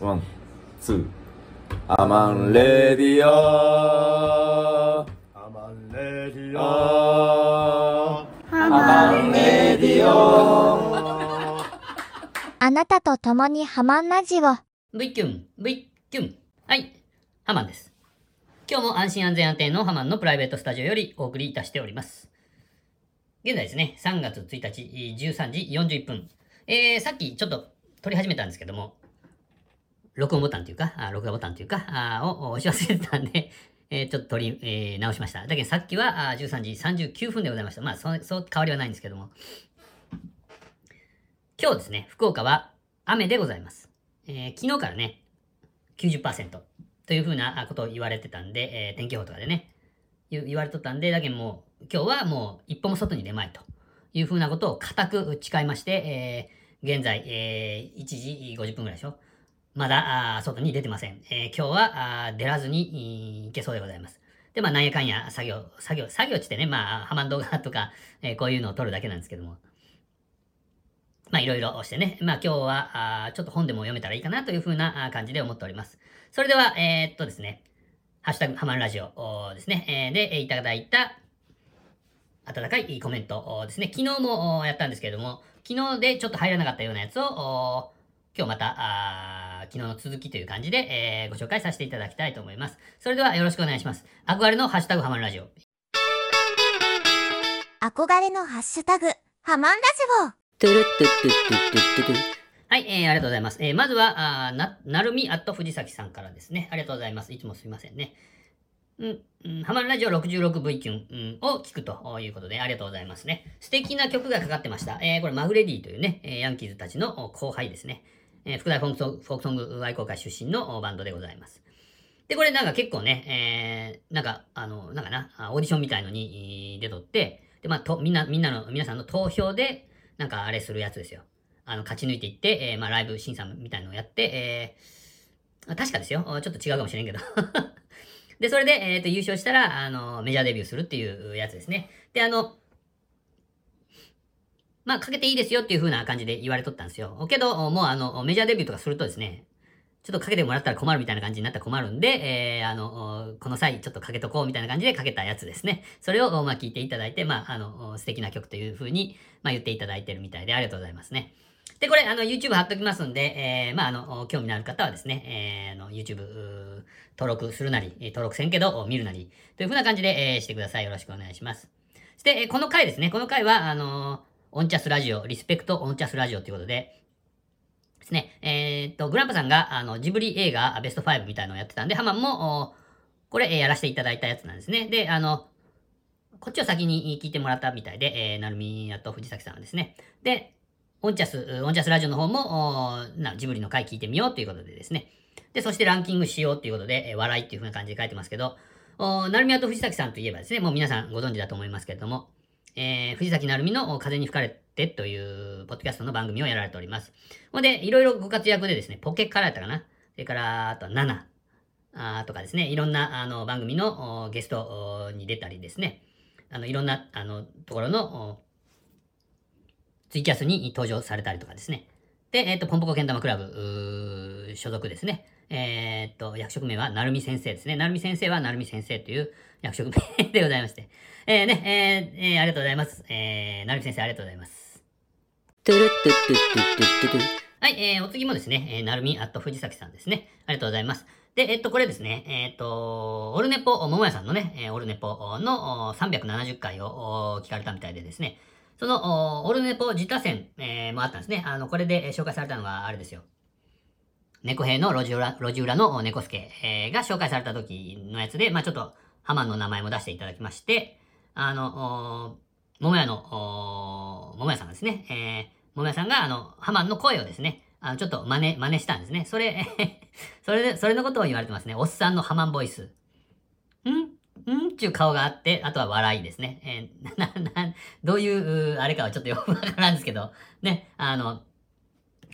One, two. ハマンレディオアマンレディオアマンレディオ あなたと共にハマンラジオ。V キュン、V キュン。はい、ハマンです。今日も安心安全安定のハマンのプライベートスタジオよりお送りいたしております。現在ですね、3月1日13時41分。えー、さっきちょっと撮り始めたんですけども、録音ボタンというか、あ録画ボタンというか、あを押し忘れてたんで、えーちょっと撮り、えー直しました。だけどさっきはあ13時39分でございました。まあ、そうそう変わりはないんですけども。今日ですね、福岡は雨でございます。えー昨日からね、90%というふうなことを言われてたんで、えー天気予報とかでね、言言われとったんで、だけどもう、今日はもう一歩も外に出まいというふうなことを固く誓いまして、えー現在、えー1時50分ぐらいでしょまだ、あ外に出てません。えー今日はあ出らずにい行けそうでございます。で、まあ、なんやかんや作業、作業、作業ってね、まあ、ハマン動画とか、えーこういうのを撮るだけなんですけども、まあいろいろしてね、まあ今日はあちょっと本でも読めたらいいかなというふうな感じで思っております。それでは、えーっとですね、ハッシュタグハマンラジオですね、えーで、いただいた温かいコメントですね、昨日もやったんですけれども、昨日でちょっと入らなかったようなやつを、今日また、あー昨日の続きという感じで、えーご紹介させていただきたいと思います。それではよろしくお願いします。憧れのハッシュタグハマンラジオ。憧れのハッシュタグ、ハマンラジトゥルットゥットゥットゥットゥットゥはい、えー、ありがとうございます。えー、まずは、あーな、なるみアット藤崎さんからですね。ありがとうございます。いつもすみませんね。うん、うん、ハマンラジオ 66V キュン、うん、を聞くということで、ありがとうございますね。素敵な曲がかかってました。えー、これ、マグレディというね、えーヤンキーズたちのお後輩ですね。えー、福大フォークソングフォークソング愛好会出身のバンドでございます。で、これなんか結構ね、えー、なんか、あの、なんかな、オーディションみたいのに出とって、で、まあ、と、みんな、みんなの、皆さんの投票で、なんかあれするやつですよ。あの、勝ち抜いていって、えー、まあ、ライブ審査みたいのをやって、えー、確かですよ。ちょっと違うかもしれんけど。で、それで、えっ、と、優勝したら、あの、メジャーデビューするっていうやつですね。で、あの、まあ、かけていいですよっていう風な感じで言われとったんですよ。けど、もうあの、メジャーデビューとかするとですね、ちょっとかけてもらったら困るみたいな感じになったら困るんで、えー、あの、この際ちょっとかけとこうみたいな感じでかけたやつですね。それを、まあ、聞いていただいて、まあ、あの、素敵な曲という風に、まあ、言っていただいてるみたいで、ありがとうございますね。で、これ、あの、YouTube 貼っときますんで、えー、まあ、あの、興味のある方はですね、えー、あの、YouTube、登録するなり、登録せんけど、見るなり、という風な感じで、えーしてください。よろしくお願いします。そして、この回ですね、この回は、あのオンチャスラジオ、リスペクトオンチャスラジオということで、ですね、えーっと、グランパさんが、あの、ジブリ映画ベスト5みたいなのをやってたんで、ハマンも、これ、えーやらせていただいたやつなんですね。で、あの、こっちを先に聞いてもらったみたいで、えー、なるみやと藤崎さんはですね。で、オンチャス、オンチャスラジオの方も、なジブリの回聞いてみようということでですね。で、そしてランキングしようということで、えー笑いっていう風な感じで書いてますけど、おなるみやと藤崎さんといえばですね、もう皆さんご存知だと思いますけれども、えー、藤崎なるみの風に吹かれてという、ポッドキャストの番組をやられております。ほんで、いろいろご活躍でですね、ポケからやったかなそれから、あとはナナあとかですね、いろんなあの番組のゲストに出たりですね、あの、いろんなあのところのツイキャスに登場されたりとかですね。で、えっ、と、ポンポコけん玉クラブ所属ですね。えっ、と、役職名は、なるみ先生ですね。なるみ先生は、なるみ先生という役職名でございまして。えー、ね、えーえーありがとうございます。えー、なるみ先生ありがとうございます。はい、えー、お次もですね、えー、なるみあと藤崎さんですね。ありがとうございます。で、えっと、これですね、えっと、オルネポ、桃屋さんのね、えーオルネポのお370回を聞かれたみたいでですね、その、オルネポ自他戦、えーもあったんですね。あの、これで紹介されたのがあれですよ。猫兵の路地裏、路地裏の猫助、えーが紹介された時のやつで、まあちょっと、ハマンの名前も出していただきまして、あの、桃屋の、桃屋さんですね、えー、桃屋さんが、あの、ハマンの声をですね、あの、ちょっと真似、真似したんですね。それ、それで、それのことを言われてますね。おっさんのハマンボイス。ん？んっていう顔があって、あとは笑いですね。えーな、な、どういう、あれかはちょっとよくわからんですけど、ね、あの、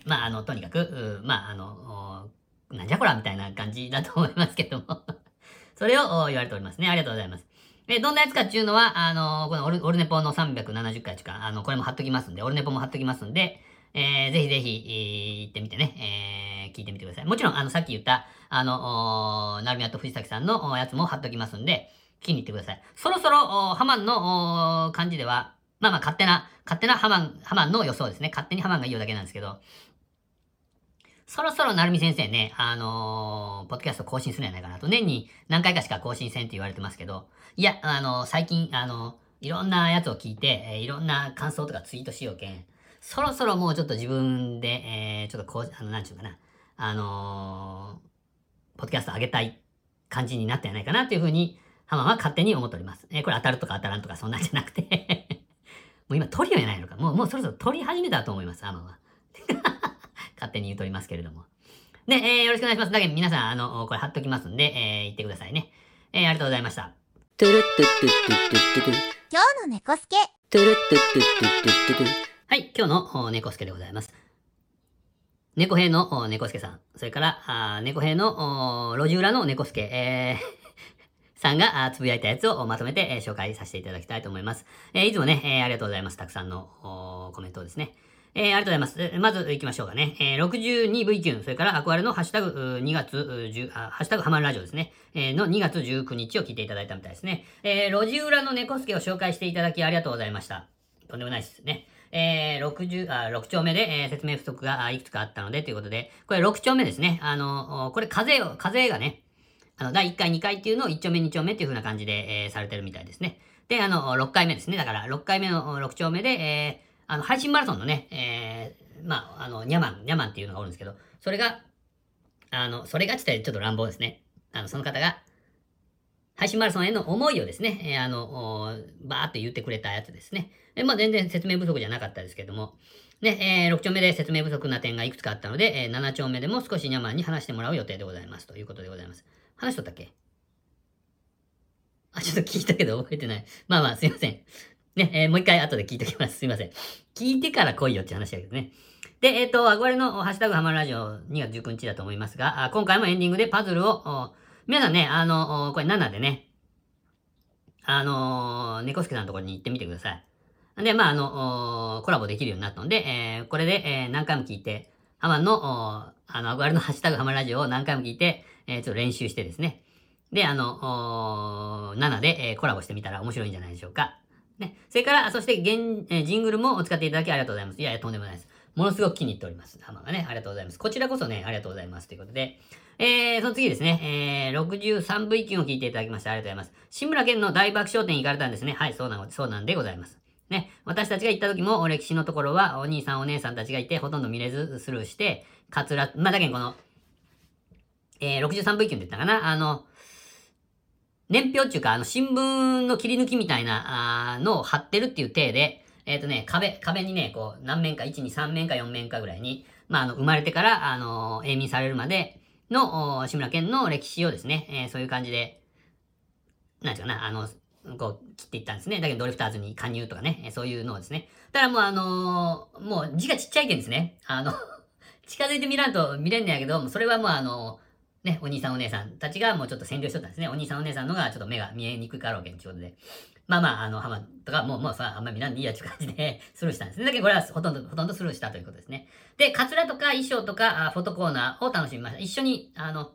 まあ、あの、とにかく、うまあ、あの、なんじゃこらみたいな感じだと思いますけども、それを言われておりますね。ありがとうございます。え、どんなやつかっていうのは、あの、このオルオルネポの370回とか、あの、これも貼っときますんで、オルネポも貼っときますんで、えー、ぜひぜひ、えー行ってみてね、えー聞いてみてください。もちろん、あの、さっき言った、あの、なるみやと藤崎さんのやつも貼っときますんで、聞きに行ってください。そろそろ、ハマンの感じでは、まあまあ、勝手な、勝手なハマン、ハマンの予想ですね。勝手にハマンが言うだけなんですけど、そろそろなるみ先生ね、あのーポッドキャスト更新するんじゃないかなと。年に何回かしか更新せんって言われてますけど、いや、あのー最近、あのーいろんなやつを聞いて、えーいろんな感想とかツイートしようけん、そろそろもうちょっと自分で、えーちょっとこう、あの、なんちゅうかな、あのーポッドキャスト上げたい感じになったんじゃないかなというふうに、ハマは勝手に思っております。えーこれ当たるとか当たらんとかそんなんじゃなくて、もう今トリオやないのか。もう、もうそろそろ取り始めたと思います、ハマンは。勝手に言うとりますけれども。で、えーよろしくお願いします。だけど皆さん、あの、これ貼っときますんで、えー言ってくださいね。えーありがとうございました。トゥルットゥットゥットゥットゥット今日の猫助。トゥルットゥットゥットゥットゥットはい、今日の猫助でございます。猫兵の猫助さん、それから、あ猫兵の路地裏の猫助、えーさんがつぶやいたやつをまとめて、え紹介させていただきたいと思います。えーいつもね、えーありがとうございます。たくさんのコメントをですね。えありがとうございます。まず行きましょうかね。えー 62V キュン、それからアクアレのハッシュタグ2月10あ、ハッシュタグハマンラジオですね。えの2月19日を聞いていただいたみたいですね。えー路地裏の猫助を紹介していただきありがとうございました。とんでもないですね。えー、60あ6丁目で、えー説明不足がいくつかあったのでということで、これ6丁目ですね。あの、おこれ風を、風がね、あの、第1回、2回っていうのを1丁目、2丁目っていう風な感じで、えーされてるみたいですね。で、あの、6回目ですね。だから、6回目の6丁目で、えーあの、配信マラソンのね、えーまあ、あの、ニャマン、ニャマンっていうのがおるんですけど、それが、あの、それがちょっとちょっと乱暴ですね。あの、その方が、配信マラソンへの思いをですね、えーあの、おバーっと言ってくれたやつですね。えまあ、全然説明不足じゃなかったですけども、ね、えー6丁目で説明不足な点がいくつかあったので、えー7丁目でも少しニャマンに話してもらう予定でございます。ということでございます。話しとったっけ？あ、ちょっと聞いたけど覚えてない。まあまあ、すいません。ね、えーもう一回後で聞いときます。すいません。聞いてから来いよって話だけどね。で、えっ、と、憧れのハッシュタグハマるラジオ2月19日だと思いますが、あ今回もエンディングでパズルを、皆さんね、あの、これ7でね、あの、猫助さんのところに行ってみてください。で、まあ、あの、コラボできるようになったので、えーこれで、えー何回も聞いて、ハマンの、あの、憧れのハッシュタグハマラジオを何回も聞いて、えーちょっと練習してですね。で、あの、7で、えーコラボしてみたら面白いんじゃないでしょうか。ね。それから、そして、現、えージングルも使っていただきありがとうございます。いやいや、とんでもないです。ものすごく気に入っております。ハマがね、ありがとうございます。こちらこそね、ありがとうございます。ということで、えー、その次ですね、えー、63V 級を聞いていただきましてありがとうございます。志村けんの大爆笑店行かれたんですね。はい、そうなん、そうなんでございます。ね、私たちが行った時も、歴史のところは、お兄さんお姉さんたちがいて、ほとんど見れずスルーして、かつら、まあ、だけどこの、えー、63V 級って言ったかな。あの、年表っていうか、あの、新聞の切り抜きみたいな、あのを貼ってるっていう体で、えっ、とね、壁、壁にね、こう、何面か、1、2、3面か4面かぐらいに、まあ、あの、生まれてから、あの、永眠されるまでの、志村けんの歴史をですね、えーそういう感じで、なんていうかな、あの、こう、切っていったんですね。だけど、ドリフターズに加入とかね、そういうのをですね。だからもう、あのーもう字がちっちゃいけんですね。あの、近づいてみらんと見れんねやけど、それはもうあの、ね、お兄さんお姉さんたちがもうちょっと占領しとったんですね。お兄さんお姉さんのがちょっと目が見えにくいかろうけん、ということで。まあまあ、あの、浜とか、もう、もうさ、あんま見らんでいいやっていう感じで スルーしたんですね。だけどこれはほとんど、ほとんどスルーしたということですね。で、カツラとか衣装とか、あフォトコーナーを楽しみました。一緒に、あの、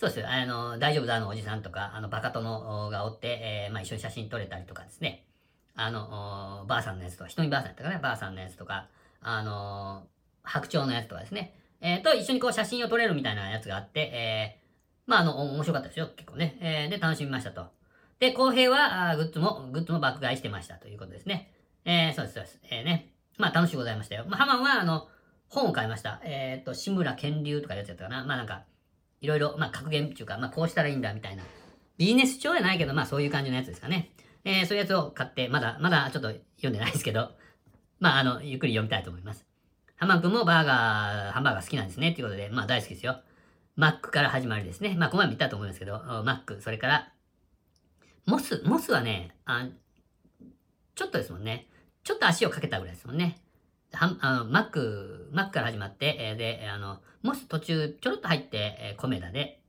そうです。あの、大丈夫だあのおじさんとか、あの、バカ殿がおって、えーまあ一緒に写真撮れたりとかですね。あの、ばあさんのやつとか、人にばあさんやったかな、ばあさんのやつとか、あの、白鳥のやつとかですね。えーと、一緒にこう写真を撮れるみたいなやつがあって、えーまああの、面白かったですよ、結構ね。えーで、楽しみましたと。で、公平は、あグッズも、グッズも爆買いしてましたということですね。えーそうです、そうです。えーね。まあ楽しくございましたよ。まあ、ハマンは、あの、本を買いました。えっ、と、志村けん流とかいうやつやったかな。まあなんか、いろいろ、まあ格言っていうか、まあこうしたらいいんだみたいな。ビジネス帳じゃないけど、まあそういう感じのやつですかね。えーそういうやつを買って、まだ、まだちょっと読んでないですけど、まああの、ゆっくり読みたいと思います。ハマン君もバーガー、ハンバーガー好きなんですね。ということで、まあ大好きですよ。マックから始まりですね。まあ、この前も言ったと思いますけど、マック、それから、モス、モスはね、あちょっとですもんね。ちょっと足をかけたぐらいですもんね。はあのマック、マックから始まって、えーで、あの、モス途中ちょろっと入って、えー、コメダで、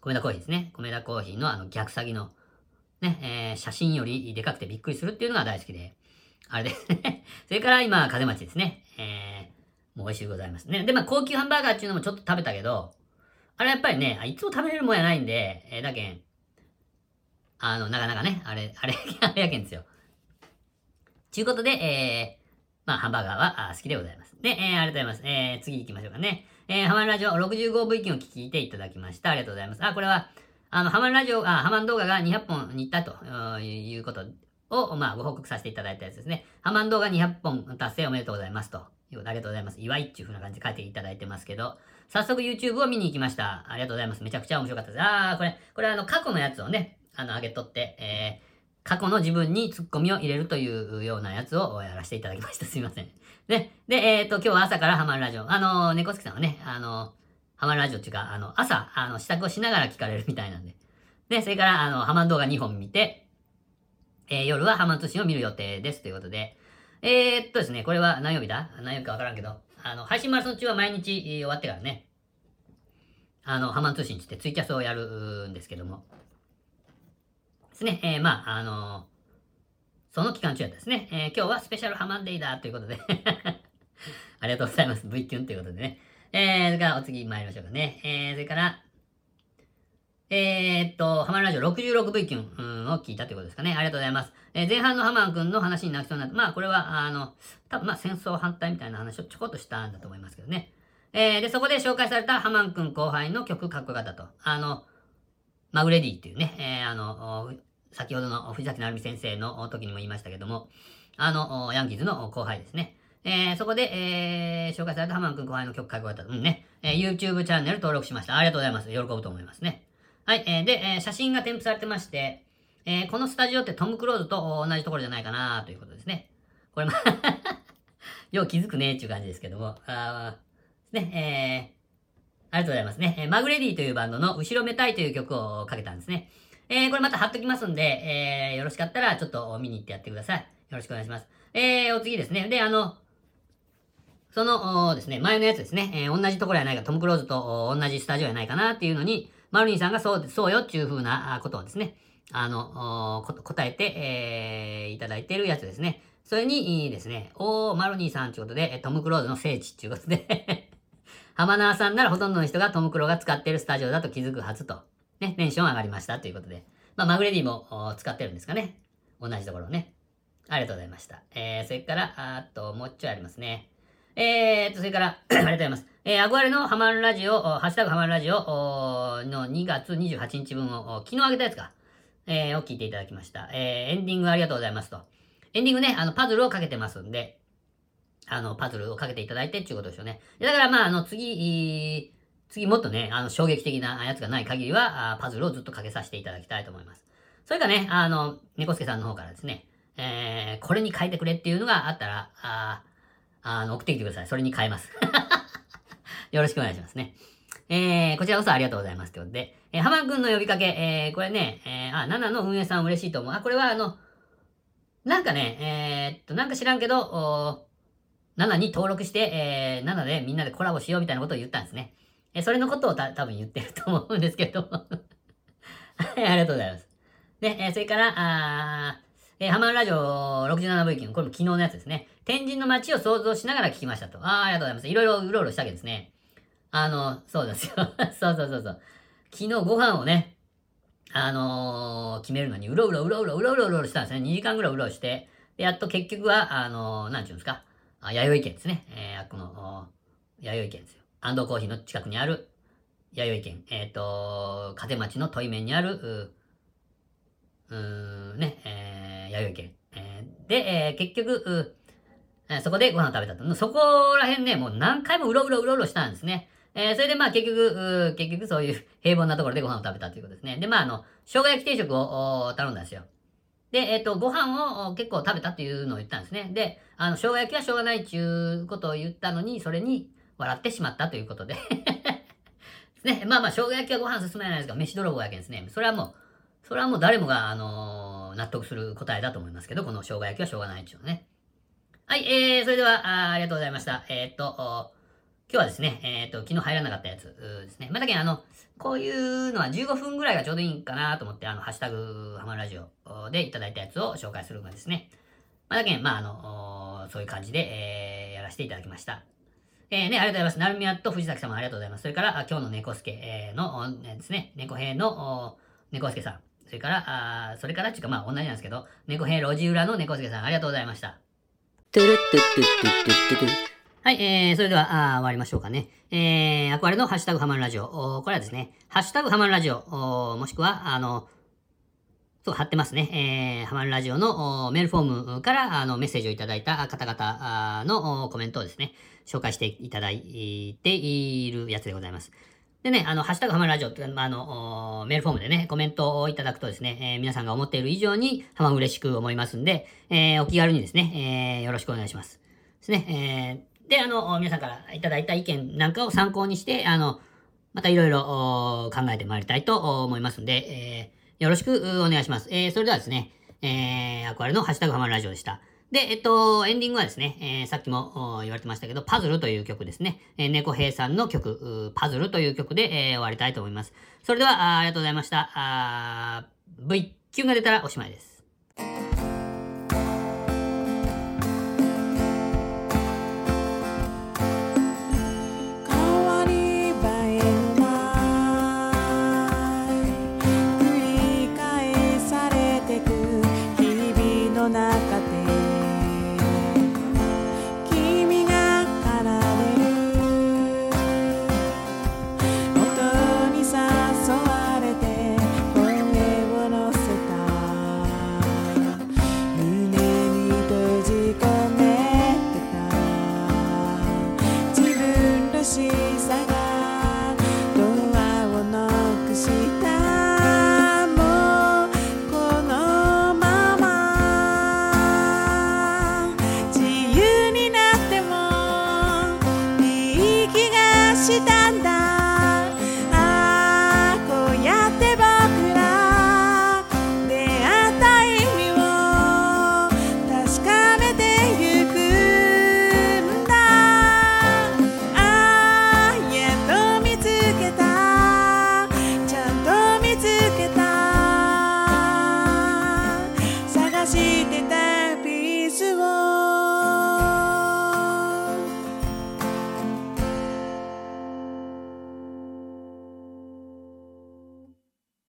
コメダコーヒーですね。コメダコーヒーのあの逆サギの、ね、えー写真よりでかくてびっくりするっていうのが大好きで、あれですね。それから今、風町ですね。えーもう美味しいございますね。で、まあ、高級ハンバーガーっていうのもちょっと食べたけど、あれやっぱりね、いつも食べれるもんやないんで、えーだけん、あの、なかなかね、あれ、あれ、あれやけんですよ。ちゅうことで、えー、まあ、ハンバーガーは好きでございます。で、えー、ありがとうございます。えー、次行きましょうかね。えー、ハマンラジオ 65V 機を聞いていただきました。ありがとうございます。あ、これは、あの、ハマンラジオ、あ、ハマン動画が200本に行ったということを、まあ、ご報告させていただいたやつですね。ハマン動画200本達成おめでとうございますと。いうことでありがとうございます。祝いっていう風な感じで書いていただいてますけど、早速 YouTube を見に行きました。ありがとうございます。めちゃくちゃ面白かったです。あー、これ、これあの、過去のやつをね、あの、上げとって、えー、過去の自分にツッコミを入れるというようなやつをやらせていただきました。すいません。ね。で、えっ、と、今日は朝からハマるラジオ。あの、猫好きさんはね、あの、ハマるラジオっていうか、あの、朝、あの、支度をしながら聞かれるみたいなんで。で、それから、あの、ハマン動画2本見て、えー夜はハマン通信を見る予定です。ということで。えー、っとですね、これは何曜日だ？何曜日かわからんけど、あの、配信マラソン中は毎日、終わってからね、あの、ハマン通信ってツイキャスをやるんですけども、ね、えー、まあ、あのその期間中やったですね、えー今日はスペシャルハマンデイだということで、ありがとうございます。V キュンということでね。えー、それからお次参りましょうかね。えー、それから、えー、っと、ハマンラジオ 66V キュンを聞いたということですかね。ありがとうございます。えー前半のハマン君の話になりそうになって、まあこれは、あの、多分まあ戦争反対みたいな話をちょこっとしたんだと思いますけどね。えー、で、そこで紹介されたハマン君後輩の曲かっこよかったと。あの、マグレディっていうね、えー、あの、先ほどの藤崎成美先生の時にも言いましたけども、あの、ヤンキーズの後輩ですね。えー、そこで、えー、紹介されたハマン君後輩の曲かっこよかった。うんね。えー、YouTube チャンネル登録しました。ありがとうございます。喜ぶと思いますね。はい、えー、で、えー写真が添付されてまして、えーこのスタジオってトム・クローズと同じところじゃないかなということですね。これま よう気づくねっていう感じですけども、あーね、えー、ありがとうございますね。えーマグレディというバンドの後ろめたいという曲をかけたんですね。えー、これまた貼っときますんで、えー、よろしかったらちょっと見に行ってやってください。よろしくお願いします。えー、お次ですね。で、あの、そのですね、前のやつですね、えー同じところやないか、トム・クローズとお同じスタジオやないかなっていうのに、マルニーさんがそう、そうよっていう風なことをですね、あの、こ答えて、えーいただいてるやつですね。それにですね、おー、マルニーさんということで、トム・クローズの聖地ということで、浜縄さんならほとんどの人がトム・クロが使っているスタジオだと気づくはずと、ね、テンション上がりましたということで、まあ、マグレディも使ってるんですかね。同じところね。ありがとうございました。えー、それから、あと、もうちょいありますね。えー、っと、それから、ありがとうございます。えー、憧れのハマるラジオ、ハッシュタグハマるラジオの2月28日分を、昨日あげたやつか、えー、を聞いていただきました。えー、エンディングありがとうございますと。エンディングね、あの、パズルをかけてますんで、あの、パズルをかけていただいてっていうことでしょうね。だからまあ、あの、次、次もっとね、あの、衝撃的なやつがない限りは、あパズルをずっとかけさせていただきたいと思います。それかね、あの、猫助さんの方からですね、えー、これに変えてくれっていうのがあったら、あーあの、送ってきてください。それに変えます。よろしくお願いしますね。えー、こちらこそありがとうございます。ということで、えー、浜くんの呼びかけ、えー、これね、えー、あ、7の運営さん嬉しいと思う。あ、これはあの、なんかね、えー、っと、なんか知らんけど、お7に登録して、えー、7でみんなでコラボしようみたいなことを言ったんですね。えそれのことをた多分言ってると思うんですけれども はい、ありがとうございます。で、えそれから、あえー、ハマるラジオ67部域の、これも昨日のやつですね。天神の街を想像しながら聞きましたと。ああ、ありがとうございます。いろいろうろうろしたわけですね。あの、そうですよ。そうそうそうそう。昨日ご飯をね、あのー、決めるのに、うろうろうろうろうろうろうろしたんですね。2時間ぐらいうろうろして。で、やっと結局は、あのー、なんちゅうんですか。あ、弥生県ですね。えー、この、弥生県ですよ。安藤コーヒーの近くにある、弥生県。えっ、と、風町の対面にある、うーん、ね、えー、弥生県。えーで、えー結局、えーそこでご飯を食べたと。そこら辺ね、もう何回もうろうろうろうろしたんですね。えーそれでまあ結局、結局そういう平凡なところでご飯を食べたということですね。で、まああの、生姜焼き定食を頼んだんですよ。で、えっ、と、ご飯を結構食べたっていうのを言ったんですね。で、あの、生姜焼きはしょうがないっていうことを言ったのに、それに笑ってしまったということで。ね。まあまあ、生姜焼きはご飯進めないですが、飯泥棒やけんですね。それはもう、それはもう誰もが、あのー納得する答えだと思いますけど、この生姜焼きはしょうがないっていうね。はい、えー、それでは、あありがとうございました。えーっと、今日はですね、えーっと、昨日入らなかったやつですね。まあ、だけど、あの、こういうのは15分ぐらいがちょうどいいかなと思って、あの、ハッシュタグ、ハマラジオでいただいたやつを紹介するのがですね。まあ、だけど、まあ、あの、そういう感じで、えーやらせていただきました。えー、ね、ありがとうございます。なるみやと藤崎さんもありがとうございます。それから、あ今日の猫助、えー、の、ねですね、猫兵の、猫助さん。それから、あそれから、ちゅうか、まあ、同じなんですけど、猫兵路地裏の猫助さん、ありがとうございました。はい、えー、それでは、あ終わりましょうかね。えー、アクアレのハッシュタグハマるラジオ。これはですね、ハッシュタグハマるラジオ、もしくは、あの、そう、貼ってますね。えー、ハマるラジオのメールフォームからあのメッセージをいただいた方々のコメントをですね、紹介していただいているやつでございます。でね、あの、ハッシュタグハマるラジオって、まあ、あの、メールフォームでね、コメントをいただくとですね、えー皆さんが思っている以上に、ハマ嬉しく思いますんで、えーお気軽にですね、えーよろしくお願いします。ですね。えーで、あの、皆さんからいただいた意見なんかを参考にして、あの、またいろいろ考えてまいりたいと思いますんで、えーよろしくお願いします。えーそれではですね、えー、アクアレのハッシュタグハマるラジオでした。で、えっと、エンディングはですね、えーさっきも言われてましたけど、パズルという曲ですね。えー、猫兵さんの曲、パズルという曲で、えー終わりたいと思います。それでは、あありがとうございました。あー V 級が出たらおしまいです。